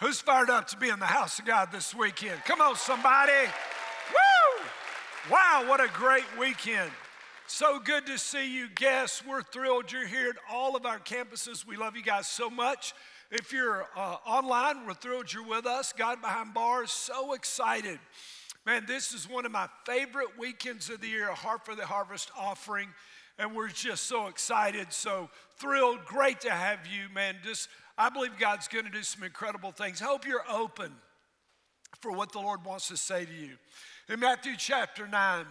Who's fired up to be in the house of God this weekend? Come on, somebody. Woo! Wow, what a great weekend. So good to see you guests. We're thrilled you're here at all of our campuses. We love you guys so much. If you're uh, online, we're thrilled you're with us. God behind bars, so excited. Man, this is one of my favorite weekends of the year, Heart for the Harvest offering. And we're just so excited, so thrilled. Great to have you, man. Just, I believe God's going to do some incredible things. I hope you're open for what the Lord wants to say to you. In Matthew chapter 9,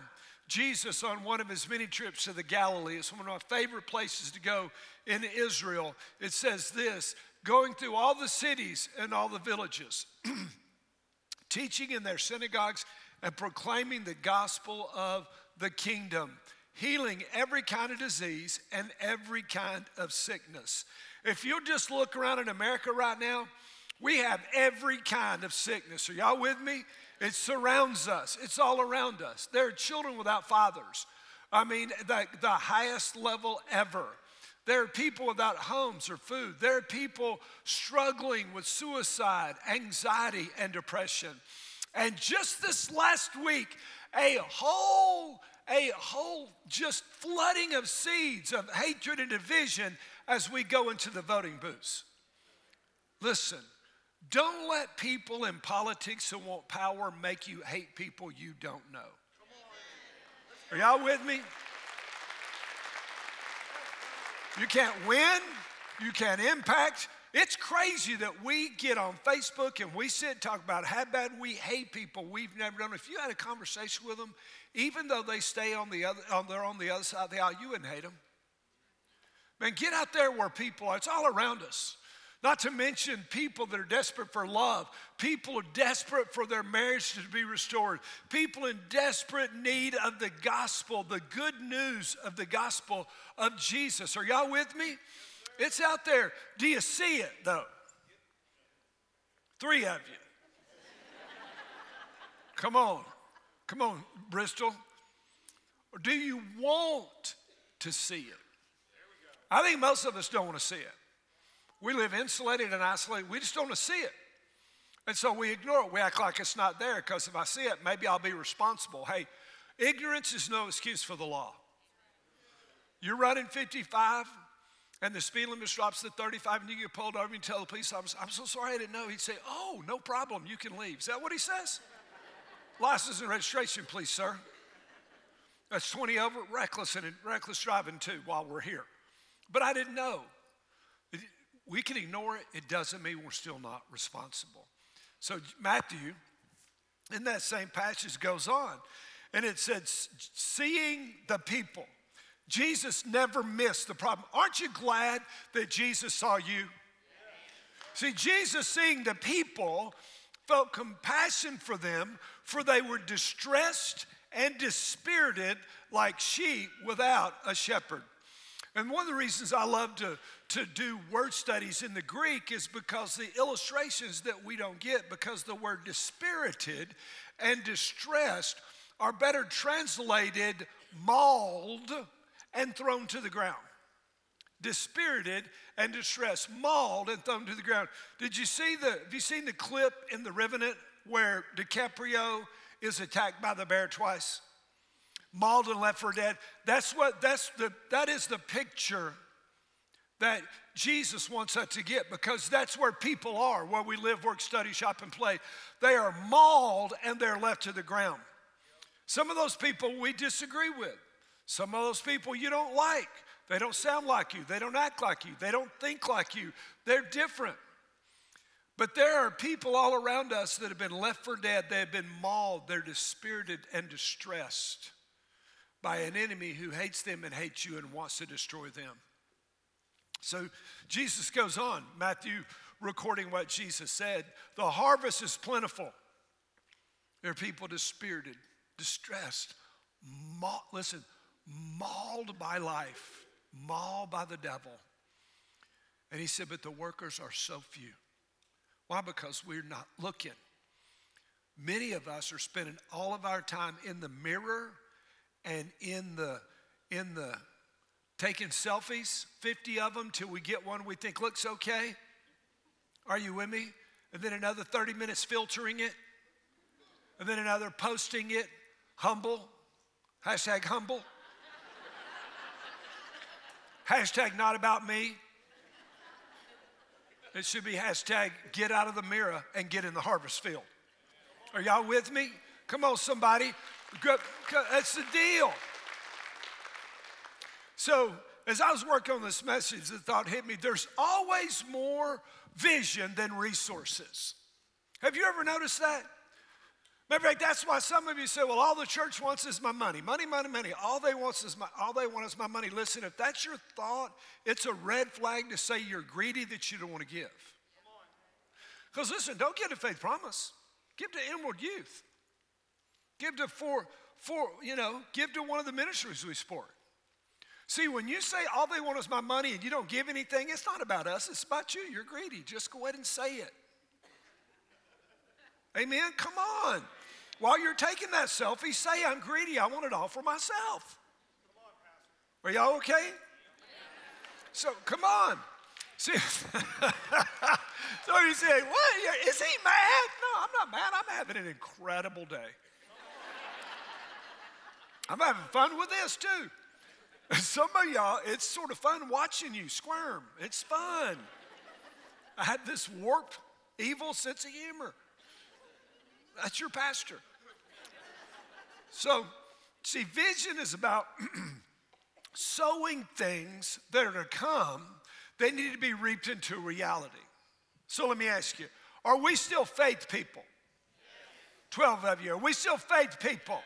Jesus, on one of his many trips to the Galilee, it's one of my favorite places to go in Israel. It says this going through all the cities and all the villages, teaching in their synagogues and proclaiming the gospel of the kingdom, healing every kind of disease and every kind of sickness. If you just look around in America right now, we have every kind of sickness. Are y'all with me? It surrounds us, it's all around us. There are children without fathers. I mean, the, the highest level ever. There are people without homes or food. There are people struggling with suicide, anxiety, and depression. And just this last week, a whole, a whole just flooding of seeds of hatred and division as we go into the voting booths. Listen, don't let people in politics who want power make you hate people you don't know. Are y'all with me? You can't win, you can't impact. It's crazy that we get on Facebook and we sit and talk about how bad we hate people we've never known. If you had a conversation with them, even though they stay on the other, on, they're on the other side of the aisle, you wouldn't hate them. Man, get out there where people are. It's all around us. Not to mention people that are desperate for love, people are desperate for their marriage to be restored, people in desperate need of the gospel, the good news of the gospel of Jesus. Are y'all with me? It's out there. Do you see it though? Three of you. Come on. Come on, Bristol. Or do you want to see it? I think most of us don't want to see it. We live insulated and isolated. We just don't want to see it. And so we ignore it. We act like it's not there because if I see it, maybe I'll be responsible. Hey, ignorance is no excuse for the law. You're running 55 and the speed limit drops to 35 and you get pulled over and you tell the police officer, I'm so sorry I didn't know. He'd say, Oh, no problem. You can leave. Is that what he says? License and registration, please, sir. That's 20 over, reckless and reckless driving too while we're here. But I didn't know. We can ignore it, it doesn't mean we're still not responsible. So, Matthew, in that same passage, goes on and it said, Seeing the people. Jesus never missed the problem. Aren't you glad that Jesus saw you? See, Jesus seeing the people felt compassion for them, for they were distressed and dispirited like sheep without a shepherd. And one of the reasons I love to, to do word studies in the Greek is because the illustrations that we don't get, because the word dispirited and distressed are better translated mauled and thrown to the ground. Dispirited and distressed, mauled and thrown to the ground. Did you see the, have you seen the clip in The Revenant where DiCaprio is attacked by the bear twice? Mauled and left for dead. That's what that's the that is the picture that Jesus wants us to get because that's where people are, where we live, work, study, shop, and play. They are mauled and they're left to the ground. Some of those people we disagree with. Some of those people you don't like. They don't sound like you. They don't act like you. They don't think like you. They're different. But there are people all around us that have been left for dead. They have been mauled. They're dispirited and distressed by an enemy who hates them and hates you and wants to destroy them. So Jesus goes on, Matthew recording what Jesus said the harvest is plentiful. There are people dispirited, distressed, ma- listen, mauled by life, mauled by the devil. And he said, But the workers are so few. Why? Because we're not looking. Many of us are spending all of our time in the mirror and in the in the taking selfies, 50 of them till we get one we think looks okay. Are you with me? and then another 30 minutes filtering it, and then another posting it, humble, hashtag humble, hashtag not about me. It should be hashtag get out of the mirror and get in the harvest field. Are y'all with me? Come on, somebody. That's the deal. So, as I was working on this message, the thought hit me there's always more vision than resources. Have you ever noticed that? Matter of fact, that's why some of you say, well, all the church wants is my money. Money, money, money. All they want is my all they want is my money. Listen, if that's your thought, it's a red flag to say you're greedy that you don't want to give. Because listen, don't give to faith promise. Give to inward youth. Give to for for, you know, give to one of the ministries we support. See, when you say all they want is my money and you don't give anything, it's not about us, it's about you. You're greedy. Just go ahead and say it. Amen? Come on. While you're taking that selfie, say, I'm greedy. I want it all for myself. Are y'all okay? So come on. See, so you say, what? Is he mad? No, I'm not mad. I'm having an incredible day. I'm having fun with this too. Some of y'all, it's sort of fun watching you squirm. It's fun. I had this warped, evil sense of humor. That's your pastor. So, see, vision is about sowing things that are to come, they need to be reaped into reality. So let me ask you are we still faith people? 12 of you. Are we still faith people?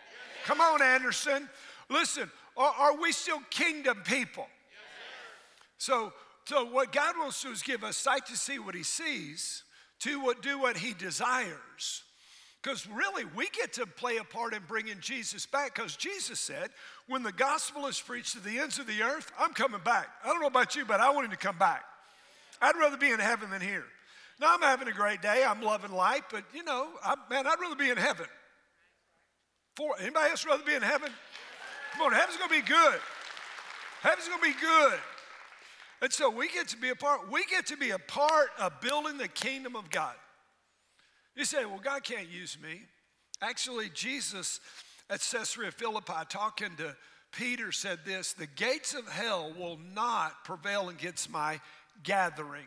Come on, Anderson. Listen, are, are we still kingdom people? so, so, what God wants to do is give us sight to see what He sees, to what, do what He desires. Because really, we get to play a part in bringing Jesus back. Because Jesus said, when the gospel is preached to the ends of the earth, I'm coming back. I don't know about you, but I want him to come back. I'd rather be in heaven than here. Now, I'm having a great day. I'm loving life, but you know, I, man, I'd rather be in heaven. For anybody else rather be in heaven? Come on, heaven's gonna be good. Heaven's gonna be good. And so we get to be a part, we get to be a part of building the kingdom of God. You say, well, God can't use me. Actually, Jesus at Caesarea Philippi, talking to Peter, said this The gates of hell will not prevail against my gathering.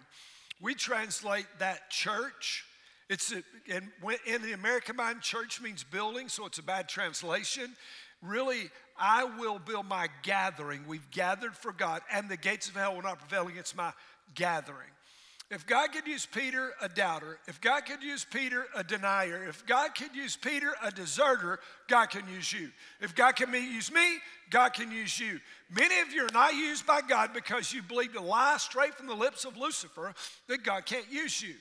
We translate that church. It's uh, a, in, in the American mind, church means building, so it's a bad translation. Really, I will build my gathering. We've gathered for God, and the gates of hell will not prevail against my gathering. If God could use Peter, a doubter, if God could use Peter, a denier, if God could use Peter, a deserter, God can use you. If God can use me, God can use you. Many of you are not used by God because you believed a lie straight from the lips of Lucifer that God can't use you.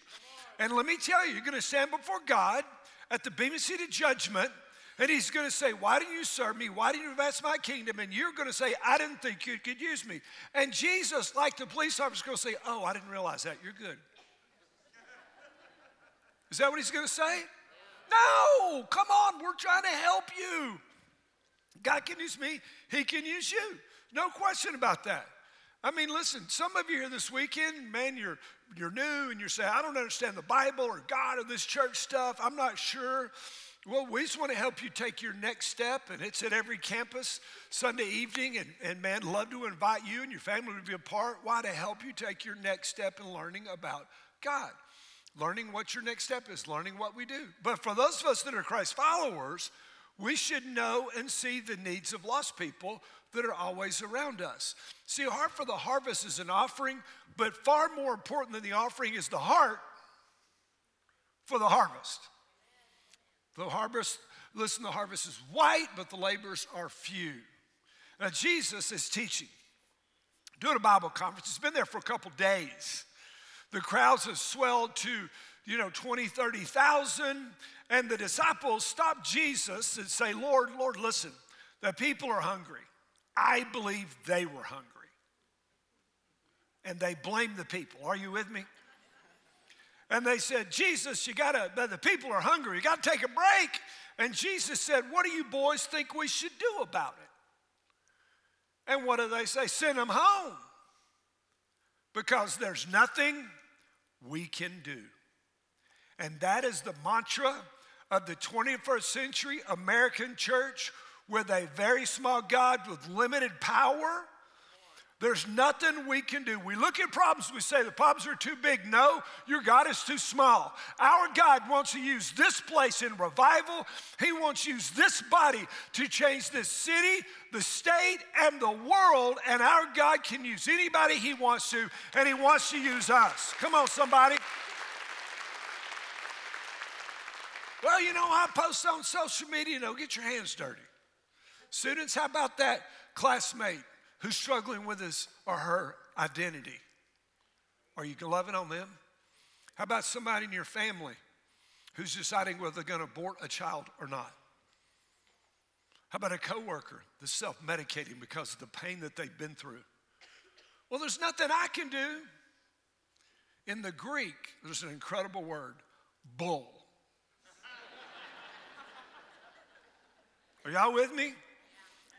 And let me tell you, you're going to stand before God at the bema seat of judgment and he's going to say, Why didn't you serve me? Why didn't you invest my kingdom? And you're going to say, I didn't think you could use me. And Jesus, like the police officer, is going to say, Oh, I didn't realize that. You're good. Is that what he's going to say? No, come on, we're trying to help you. God can use me, He can use you. No question about that. I mean, listen, some of you here this weekend, man, you're, you're new and you're saying, I don't understand the Bible or God or this church stuff. I'm not sure. Well, we just want to help you take your next step, and it's at every campus Sunday evening. And, and man, love to invite you and your family to be a part. Why? To help you take your next step in learning about God. Learning what your next step is, learning what we do. But for those of us that are Christ followers, we should know and see the needs of lost people that are always around us. See, a heart for the harvest is an offering, but far more important than the offering is the heart for the harvest. The harvest, listen, the harvest is white, but the laborers are few. Now, Jesus is teaching, doing a Bible conference. It's been there for a couple days. The crowds have swelled to, you know, 20, 30,000. And the disciples stop Jesus and say, Lord, Lord, listen, the people are hungry. I believe they were hungry. And they blamed the people. Are you with me? And they said, Jesus, you gotta, the people are hungry, you gotta take a break. And Jesus said, What do you boys think we should do about it? And what do they say? Send them home. Because there's nothing we can do. And that is the mantra of the 21st century American church with a very small God with limited power. There's nothing we can do. We look at problems, we say the problems are too big. No, your God is too small. Our God wants to use this place in revival. He wants to use this body to change this city, the state, and the world. And our God can use anybody He wants to, and He wants to use us. Come on, somebody. Well, you know, I post on social media, you know, get your hands dirty. Students, how about that classmate who's struggling with his or her identity? Are you loving on them? How about somebody in your family who's deciding whether they're going to abort a child or not? How about a coworker that's self-medicating because of the pain that they've been through? Well, there's nothing I can do. In the Greek, there's an incredible word, bull. Are y'all with me?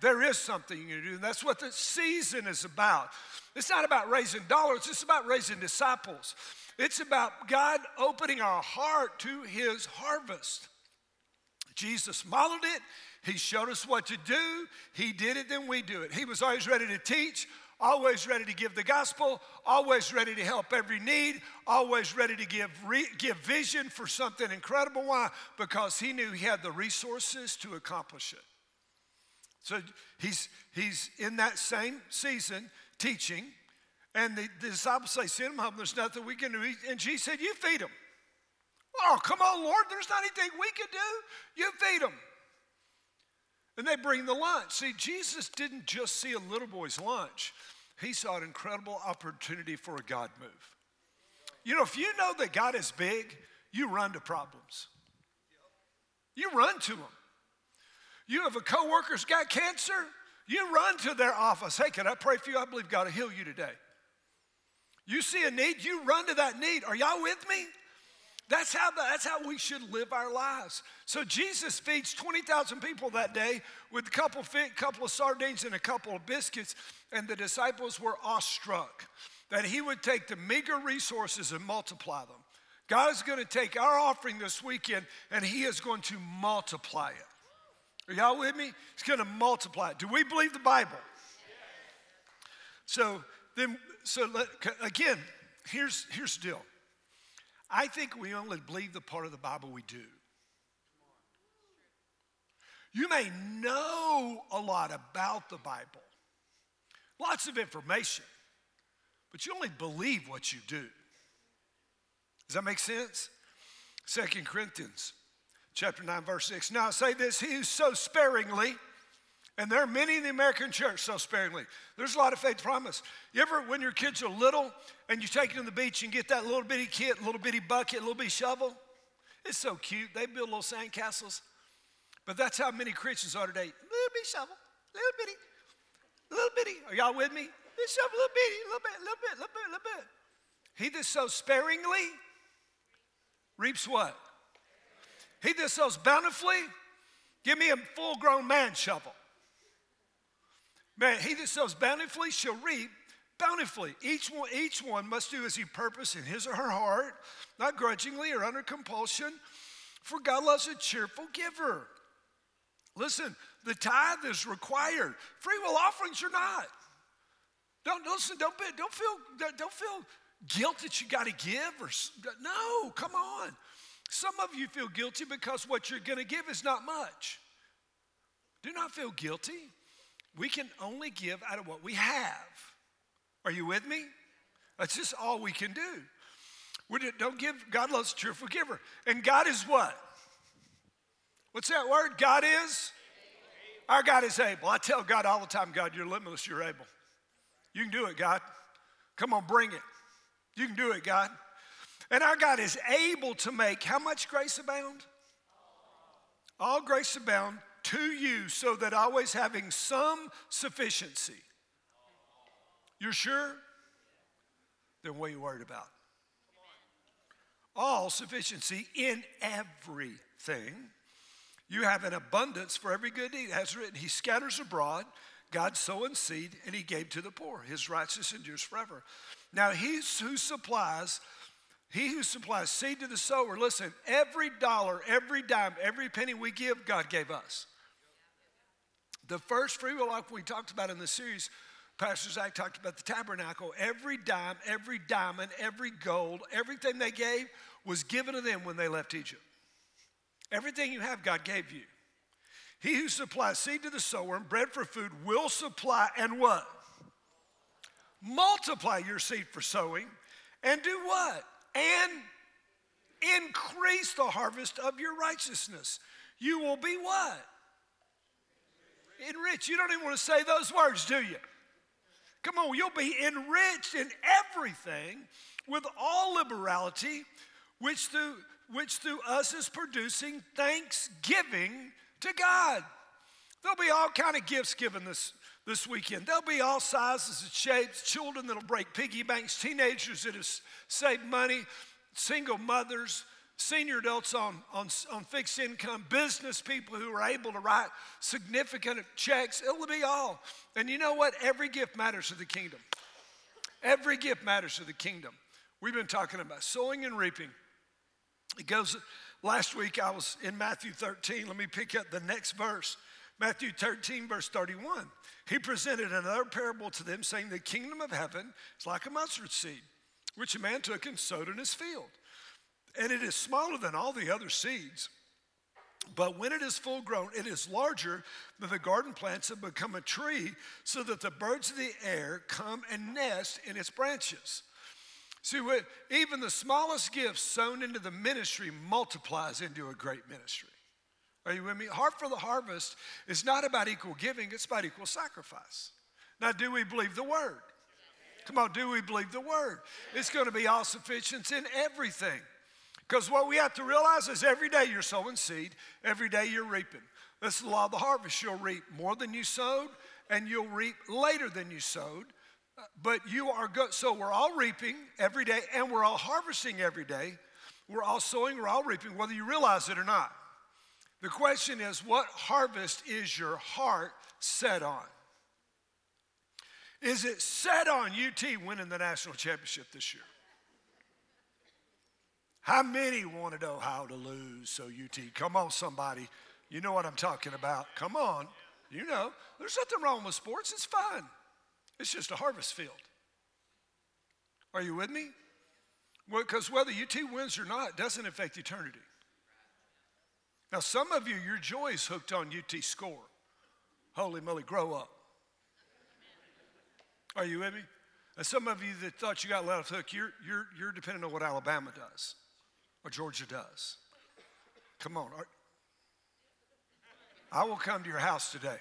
There is something you do, and that's what the season is about. It's not about raising dollars, it's about raising disciples. It's about God opening our heart to his harvest. Jesus modeled it, he showed us what to do, he did it, then we do it. He was always ready to teach, always ready to give the gospel, always ready to help every need, always ready to give, re- give vision for something incredible. Why? Because he knew he had the resources to accomplish it. So he's, he's in that same season teaching, and the, the disciples say, Send him home, there's nothing we can do. And Jesus said, You feed him. Oh, come on, Lord, there's not anything we can do. You feed them. And they bring the lunch. See, Jesus didn't just see a little boy's lunch, he saw an incredible opportunity for a God move. You know, if you know that God is big, you run to problems. You run to them. You have a coworker's got cancer, you run to their office. Hey, can I pray for you? I believe God will heal you today. You see a need, you run to that need. Are y'all with me? That's how, the, that's how we should live our lives. So Jesus feeds 20,000 people that day with a couple, couple of sardines and a couple of biscuits, and the disciples were awestruck that he would take the meager resources and multiply them. God is going to take our offering this weekend and he is going to multiply it. Are y'all with me? It's going to multiply. Do we believe the Bible? So then, so let, again, here's here's the deal. I think we only believe the part of the Bible we do. You may know a lot about the Bible, lots of information, but you only believe what you do. Does that make sense? Second Corinthians chapter 9, verse 6. Now I say this, he who sows sparingly, and there are many in the American church so sparingly. There's a lot of faith promise. You ever, when your kids are little and you take them to the beach and get that little bitty kit, little bitty bucket, little bitty shovel? It's so cute. They build little sand castles. But that's how many Christians are today. Little bitty shovel, little bitty, little bitty. Are y'all with me? This shovel, little bitty, little bit, little bit, little bit, little bit. He that sows sparingly reaps what? He that sows bountifully, give me a full grown man shovel. Man, he that sows bountifully shall reap bountifully. Each one, each one must do as he purpose in his or her heart, not grudgingly or under compulsion, for God loves a cheerful giver. Listen, the tithe is required. Free will offerings are not. Don't listen. Don't be, don't feel don't feel guilt that you got to give or no. Come on. Some of you feel guilty because what you're going to give is not much. Do not feel guilty. We can only give out of what we have. Are you with me? That's just all we can do. We don't give, God loves a cheerful giver. And God is what? What's that word? God is? Our God is able. I tell God all the time, God, you're limitless, you're able. You can do it, God. Come on, bring it. You can do it, God. And our God is able to make how much grace abound? All grace abound to you, so that always having some sufficiency. You're sure? Then what are you worried about? All sufficiency in everything. You have an abundance for every good deed. As written, He scatters abroad, God sowing seed, and He gave to the poor. His righteousness endures forever. Now, He's who supplies He who supplies seed to the sower, listen, every dollar, every dime, every penny we give, God gave us. The first free will life we talked about in the series, Pastor Zach talked about the tabernacle. Every dime, every diamond, every gold, everything they gave was given to them when they left Egypt. Everything you have, God gave you. He who supplies seed to the sower and bread for food will supply and what? Multiply your seed for sowing and do what? And increase the harvest of your righteousness. You will be what? Enriched. You don't even want to say those words, do you? Come on, you'll be enriched in everything with all liberality, which through, which through us is producing thanksgiving to God. There'll be all kind of gifts given this, this weekend. There'll be all sizes and shapes, children that'll break piggy banks, teenagers that have saved money, single mothers, senior adults on, on, on fixed income, business people who are able to write significant checks. It'll be all. And you know what? Every gift matters to the kingdom. Every gift matters to the kingdom. We've been talking about sowing and reaping. It goes, last week I was in Matthew 13. Let me pick up the next verse. Matthew 13, verse 31. He presented another parable to them, saying, The kingdom of heaven is like a mustard seed, which a man took and sowed in his field and it is smaller than all the other seeds. But when it is full grown, it is larger than the garden plants and become a tree, so that the birds of the air come and nest in its branches. See, even the smallest gift sown into the ministry multiplies into a great ministry. Are you with me? Heart for the harvest is not about equal giving, it's about equal sacrifice. Now, do we believe the word? Come on, do we believe the word? It's going to be all sufficient in everything. Because what we have to realize is every day you're sowing seed, every day you're reaping. That's the law of the harvest. You'll reap more than you sowed, and you'll reap later than you sowed. But you are good. So we're all reaping every day, and we're all harvesting every day. We're all sowing, we're all reaping, whether you realize it or not. The question is, what harvest is your heart set on? Is it set on UT winning the national championship this year? How many wanted Ohio to lose so UT? Come on, somebody. You know what I'm talking about. Come on. You know, there's nothing wrong with sports. It's fun. It's just a harvest field. Are you with me? Because well, whether UT wins or not doesn't affect eternity. Now, some of you, your joy is hooked on UT score. Holy moly, grow up. Are you with me? And some of you that thought you got the hook, you're, you're, you're depending on what Alabama does or Georgia does. Come on. I will come to your house today.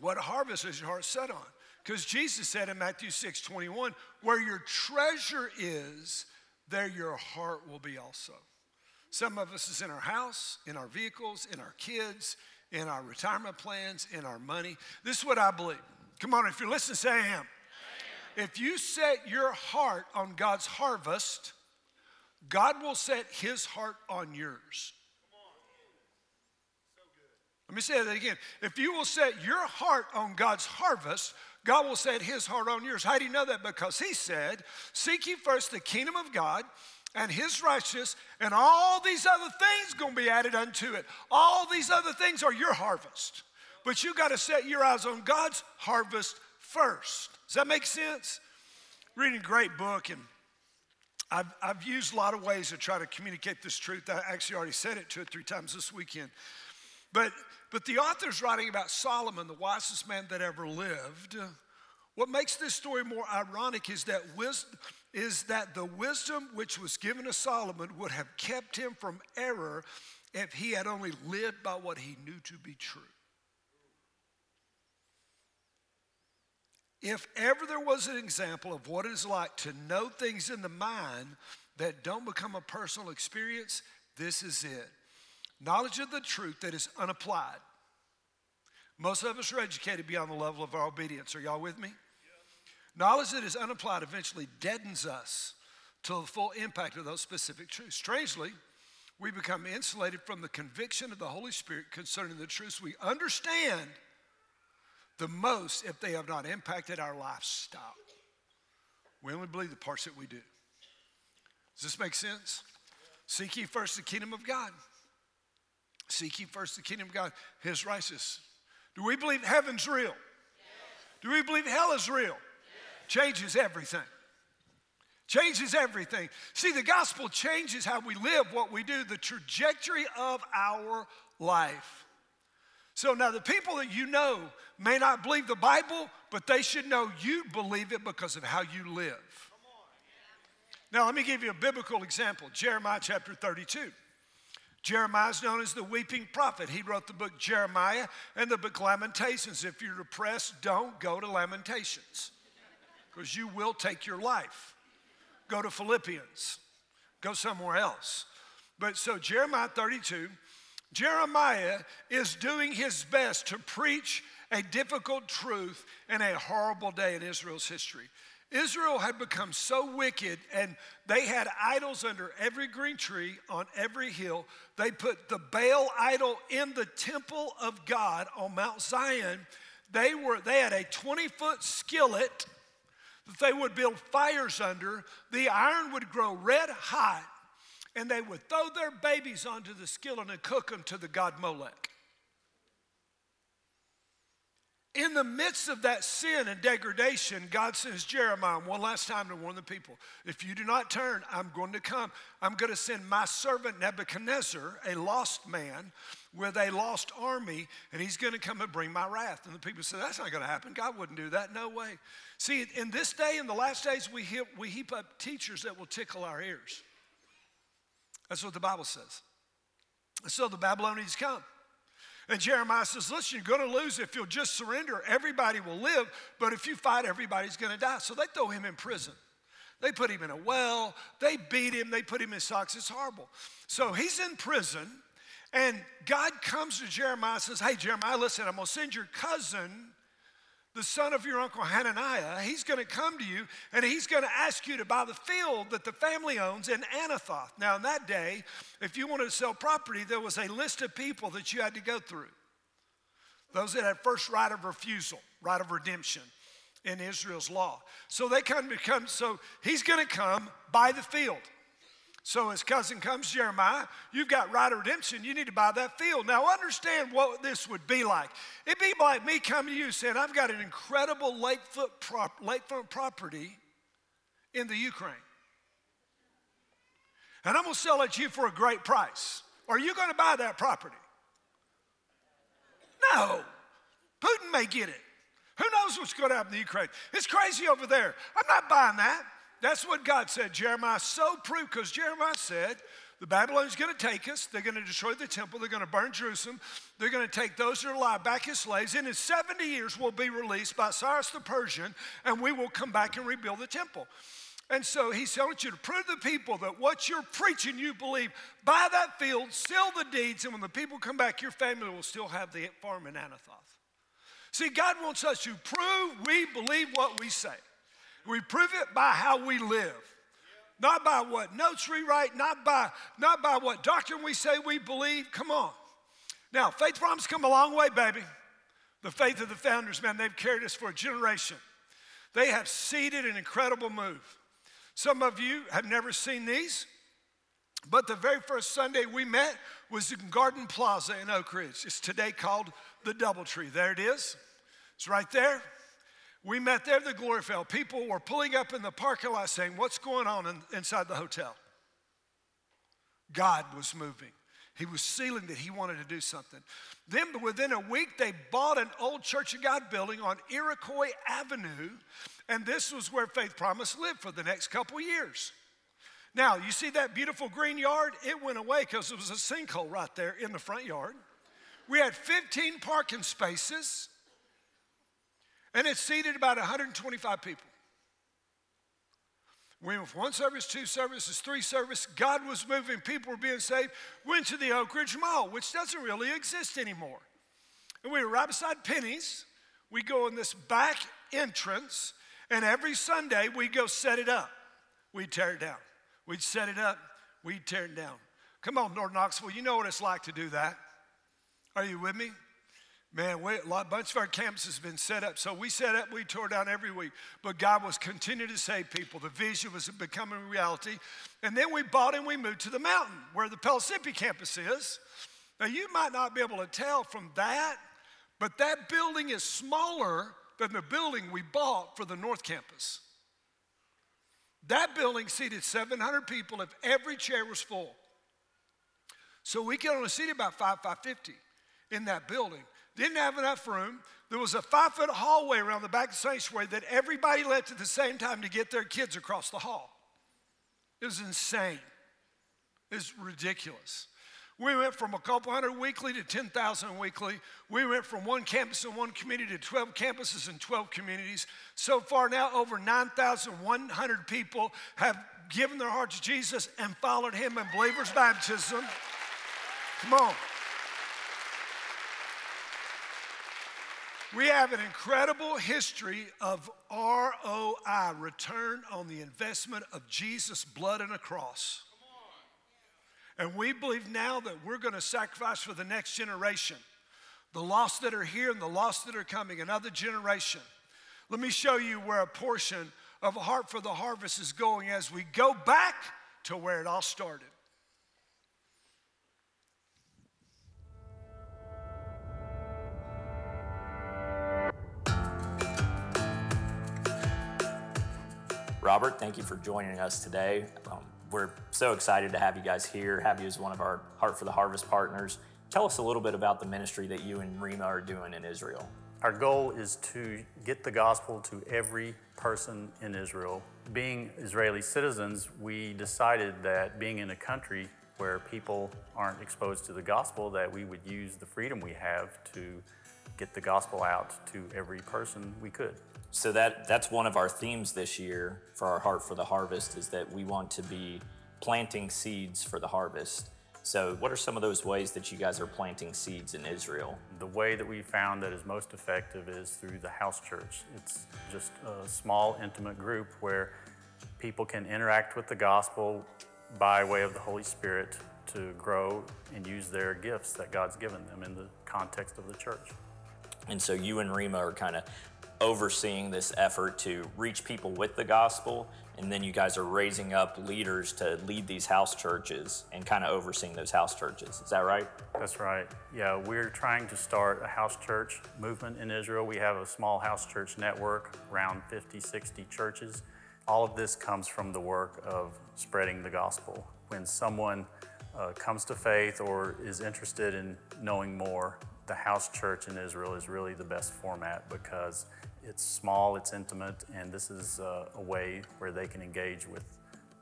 What harvest is your heart set on? Because Jesus said in Matthew 6 21, where your treasure is, there your heart will be also. Some of us is in our house, in our vehicles, in our kids, in our retirement plans, in our money. This is what I believe. Come on, if you're listening, say I am. If you set your heart on God's harvest, God will set his heart on yours. Let me say that again. If you will set your heart on God's harvest, God will set his heart on yours. How do you know that? Because he said, Seek ye first the kingdom of God and his righteousness, and all these other things going to be added unto it. All these other things are your harvest. But you got to set your eyes on God's harvest first. Does that make sense? Reading a great book and I've, I've used a lot of ways to try to communicate this truth. I actually already said it two or three times this weekend. But, but the author's writing about Solomon, the wisest man that ever lived. What makes this story more ironic is that, wisdom, is that the wisdom which was given to Solomon would have kept him from error if he had only lived by what he knew to be true. If ever there was an example of what it is like to know things in the mind that don't become a personal experience, this is it. Knowledge of the truth that is unapplied. Most of us are educated beyond the level of our obedience. Are y'all with me? Knowledge that is unapplied eventually deadens us to the full impact of those specific truths. Strangely, we become insulated from the conviction of the Holy Spirit concerning the truths we understand the most if they have not impacted our lifestyle. We only believe the parts that we do. Does this make sense? Seek ye first the kingdom of God. Seek ye first the kingdom of God, his righteousness. Do we believe heaven's real? Yes. Do we believe hell is real? Changes everything. Changes everything. See, the gospel changes how we live, what we do, the trajectory of our life. So now the people that you know may not believe the Bible, but they should know you believe it because of how you live. Now, let me give you a biblical example Jeremiah chapter 32. Jeremiah is known as the weeping prophet. He wrote the book Jeremiah and the book Lamentations. If you're depressed, don't go to Lamentations because you will take your life. Go to Philippians, go somewhere else. But so, Jeremiah 32, Jeremiah is doing his best to preach a difficult truth in a horrible day in Israel's history. Israel had become so wicked and they had idols under every green tree on every hill. They put the Baal idol in the temple of God on Mount Zion. They were they had a 20-foot skillet that they would build fires under. The iron would grow red hot and they would throw their babies onto the skillet and cook them to the god Molech. In the midst of that sin and degradation, God sends Jeremiah one last time to warn the people if you do not turn, I'm going to come. I'm going to send my servant Nebuchadnezzar, a lost man with a lost army, and he's going to come and bring my wrath. And the people said, That's not going to happen. God wouldn't do that. No way. See, in this day, in the last days, we heap, we heap up teachers that will tickle our ears. That's what the Bible says. So the Babylonians come. And Jeremiah says, Listen, you're going to lose if you'll just surrender. Everybody will live, but if you fight, everybody's going to die. So they throw him in prison. They put him in a well. They beat him. They put him in socks. It's horrible. So he's in prison, and God comes to Jeremiah and says, Hey, Jeremiah, listen, I'm going to send your cousin the son of your uncle Hananiah, he's going to come to you and he's going to ask you to buy the field that the family owns in Anathoth. Now, in that day, if you wanted to sell property, there was a list of people that you had to go through. Those that had first right of refusal, right of redemption in Israel's law. So they come to come, so he's going to come buy the field. So his cousin comes, Jeremiah, you've got right of redemption, you need to buy that field. Now understand what this would be like. It'd be like me coming to you saying, I've got an incredible lakefront, prop, property in the Ukraine. And I'm gonna sell it to you for a great price. Are you gonna buy that property? No. Putin may get it. Who knows what's going to happen in the Ukraine? It's crazy over there. I'm not buying that. That's what God said. Jeremiah so proved because Jeremiah said, the Babylonians going to take us. They're going to destroy the temple. They're going to burn Jerusalem. They're going to take those that are alive back as slaves. And in 70 years, we'll be released by Cyrus the Persian, and we will come back and rebuild the temple. And so he's telling you to prove to the people that what you're preaching, you believe. Buy that field, sell the deeds, and when the people come back, your family will still have the farm in Anathoth. See, God wants us to prove we believe what we say. We prove it by how we live. Not by what notes we write, not by, not by what doctrine we say we believe. Come on. Now, faith promise come a long way, baby. The faith of the founders, man, they've carried us for a generation. They have seeded an incredible move. Some of you have never seen these, but the very first Sunday we met was in Garden Plaza in Oak Ridge. It's today called the Doubletree. There it is. It's right there. We met there the glory fell. People were pulling up in the parking lot saying, What's going on in, inside the hotel? God was moving. He was sealing that he wanted to do something. Then, within a week, they bought an old Church of God building on Iroquois Avenue, and this was where Faith Promise lived for the next couple years. Now, you see that beautiful green yard? It went away because there was a sinkhole right there in the front yard. We had 15 parking spaces. And it seated about 125 people. We went from one service, two services, three services. God was moving, people were being saved. Went to the Oak Ridge Mall, which doesn't really exist anymore. And we were right beside Penney's. We go in this back entrance, and every Sunday we go set it up. We'd tear it down. We'd set it up, we'd tear it down. Come on, North Knoxville, you know what it's like to do that. Are you with me? Man, we, a bunch of our campuses have been set up. So we set up, we tore down every week. But God was continuing to save people. The vision was becoming reality. And then we bought and we moved to the mountain where the Pellissippi campus is. Now, you might not be able to tell from that, but that building is smaller than the building we bought for the North Campus. That building seated 700 people if every chair was full. So we could only seat about five, 550 in that building. Didn't have enough room. There was a five foot hallway around the back of the sanctuary that everybody left at the same time to get their kids across the hall. It was insane. It's ridiculous. We went from a couple hundred weekly to 10,000 weekly. We went from one campus in one community to 12 campuses and 12 communities. So far now, over 9,100 people have given their heart to Jesus and followed him in believer's baptism. Come on. We have an incredible history of ROI, return on the investment of Jesus' blood and a cross. And we believe now that we're going to sacrifice for the next generation, the lost that are here and the lost that are coming, another generation. Let me show you where a portion of a heart for the harvest is going as we go back to where it all started. Robert, thank you for joining us today. Um, we're so excited to have you guys here, have you as one of our Heart for the Harvest partners. Tell us a little bit about the ministry that you and Rima are doing in Israel. Our goal is to get the gospel to every person in Israel. Being Israeli citizens, we decided that being in a country where people aren't exposed to the gospel, that we would use the freedom we have to get the gospel out to every person we could. So that that's one of our themes this year for our Heart for the Harvest is that we want to be planting seeds for the harvest. So what are some of those ways that you guys are planting seeds in Israel? The way that we found that is most effective is through the house church. It's just a small intimate group where people can interact with the gospel by way of the Holy Spirit to grow and use their gifts that God's given them in the context of the church. And so you and Rima are kind of overseeing this effort to reach people with the gospel and then you guys are raising up leaders to lead these house churches and kind of overseeing those house churches. Is that right? That's right. Yeah, we're trying to start a house church movement in Israel. We have a small house church network, around 50, 60 churches. All of this comes from the work of spreading the gospel. When someone uh, comes to faith or is interested in knowing more, the house church in Israel is really the best format because it's small, it's intimate, and this is uh, a way where they can engage with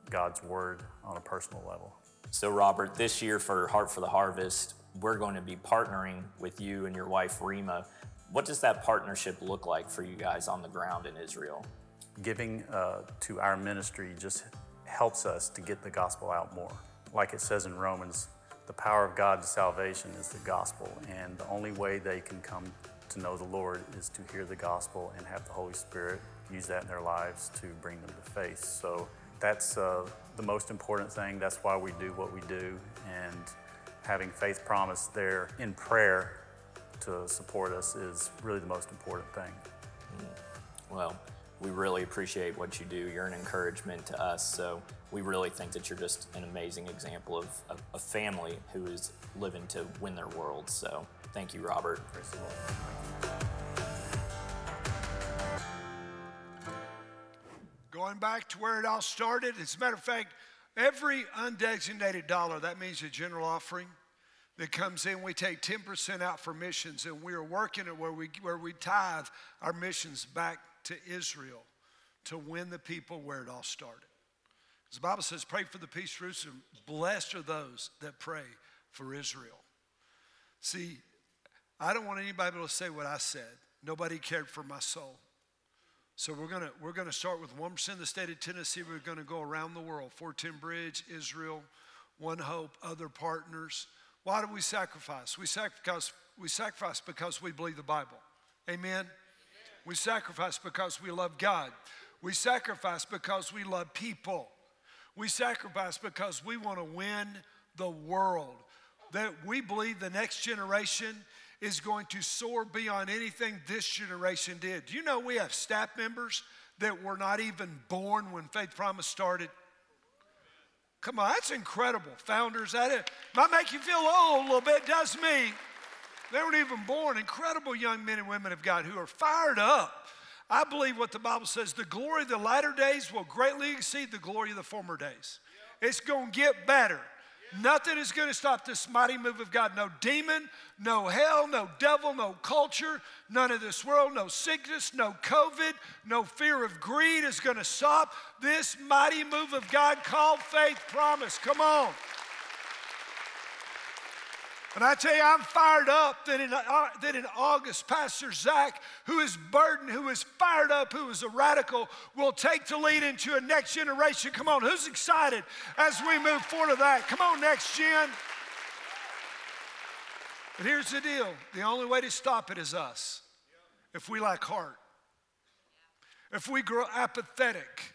God's Word on a personal level. So, Robert, this year for Heart for the Harvest, we're going to be partnering with you and your wife, Rima. What does that partnership look like for you guys on the ground in Israel? Giving uh, to our ministry just helps us to get the gospel out more. Like it says in Romans, the power of God to salvation is the gospel, and the only way they can come to know the Lord is to hear the gospel and have the Holy Spirit use that in their lives to bring them to faith. So that's uh, the most important thing. That's why we do what we do. And having faith promise there in prayer to support us is really the most important thing. Well, we really appreciate what you do. You're an encouragement to us. So we really think that you're just an amazing example of a, family who is living to win their world. So Thank you, Robert. Going back to where it all started, as a matter of fact, every undesignated dollar, that means a general offering that comes in, we take 10% out for missions, and we are working at where we, where we tithe our missions back to Israel to win the people where it all started. The Bible says, pray for the peace Jerusalem. Blessed are those that pray for Israel. See, I don't want anybody to say what I said. Nobody cared for my soul. So we're gonna we're gonna start with one percent of the state of Tennessee. We're gonna go around the world. 410 Bridge, Israel, One Hope, other partners. Why do we sacrifice? We sacrifice we sacrifice because we believe the Bible. Amen. We sacrifice because we love God. We sacrifice because we love people. We sacrifice because we want to win the world. That we believe the next generation is going to soar beyond anything this generation did. Do you know we have staff members that were not even born when Faith Promise started? Come on, that's incredible. Founders, that is, might make you feel old a little bit, does me. They weren't even born. Incredible young men and women of God who are fired up. I believe what the Bible says the glory of the latter days will greatly exceed the glory of the former days. It's going to get better. Nothing is going to stop this mighty move of God. No demon, no hell, no devil, no culture, none of this world, no sickness, no COVID, no fear of greed is going to stop this mighty move of God called faith promise. Come on. And I tell you, I'm fired up that in, uh, that in August, Pastor Zach, who is burdened, who is fired up, who is a radical, will take the lead into a next generation. Come on, who's excited as we move forward to that? Come on, next gen. But here's the deal the only way to stop it is us. If we lack heart, if we grow apathetic,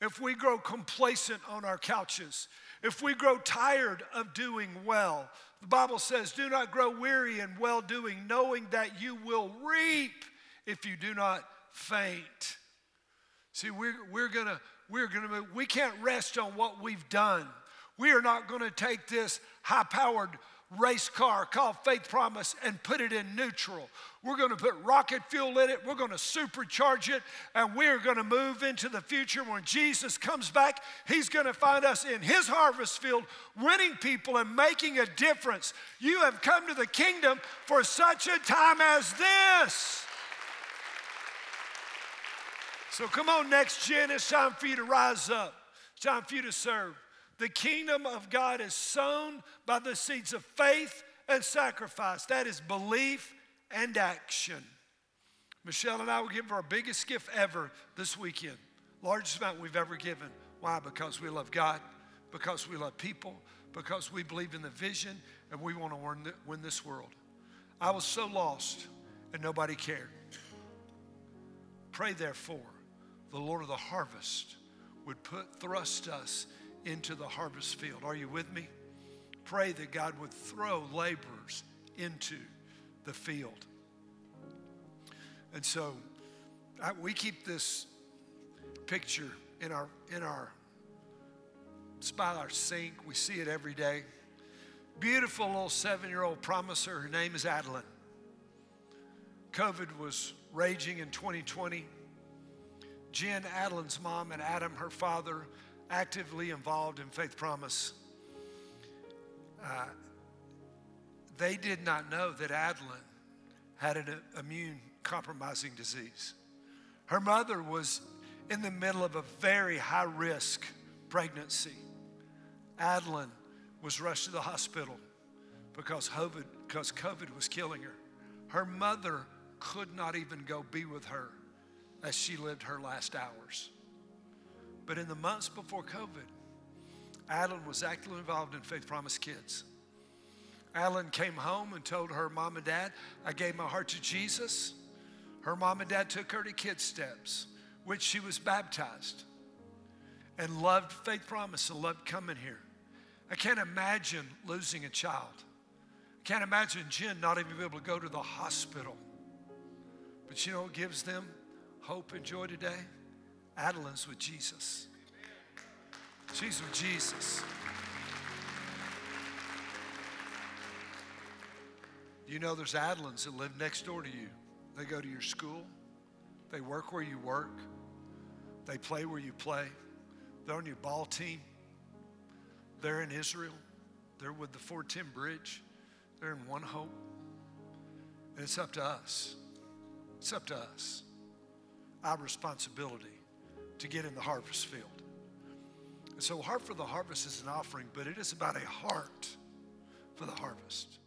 if we grow complacent on our couches, if we grow tired of doing well, the Bible says, Do not grow weary in well doing, knowing that you will reap if you do not faint. See, we're, we're gonna, we're gonna, we can't rest on what we've done. We are not gonna take this high powered race car called Faith Promise and put it in neutral. We're going to put rocket fuel in it. We're going to supercharge it. And we're going to move into the future. When Jesus comes back, He's going to find us in His harvest field, winning people and making a difference. You have come to the kingdom for such a time as this. So come on, next gen. It's time for you to rise up. It's time for you to serve. The kingdom of God is sown by the seeds of faith and sacrifice. That is belief and action. Michelle and I will give our biggest gift ever this weekend, largest amount we've ever given. Why? Because we love God, because we love people, because we believe in the vision, and we want to win, this world. I was so lost, and nobody cared. Pray, therefore, the Lord of the harvest would put thrust us into the harvest field. Are you with me? Pray that God would throw laborers into the field. And so I, we keep this picture in our in our it's by our sink. We see it every day. Beautiful little seven-year-old promiser. Her name is Adeline. COVID was raging in 2020. Jen, Adeline's mom, and Adam, her father, actively involved in Faith Promise, uh, they did not know that Adeline had an immune compromising disease. Her mother was in the middle of a very high risk pregnancy. Adeline was rushed to the hospital because COVID, because COVID was killing her. Her mother could not even go be with her as she lived her last hours. But in the months before COVID, Adeline was actively involved in Faith Promise Kids. Adeline came home and told her mom and dad, I gave my heart to Jesus. Her mom and dad took her to Kids Steps, which she was baptized and loved Faith Promise and loved coming here. I can't imagine losing a child. I can't imagine Jen not even be able to go to the hospital. But you know what gives them hope and joy today? Adeline's with Jesus. She's with Jesus. You know, there's Adelines that live next door to you. They go to your school, they work where you work, they play where you play, they're on your ball team, they're in Israel, they're with the 410 bridge, they're in One Hope. And it's up to us. It's up to us. Our responsibility to get in the harvest field. And so, Heart for the Harvest is an offering, but it is about a heart for the harvest.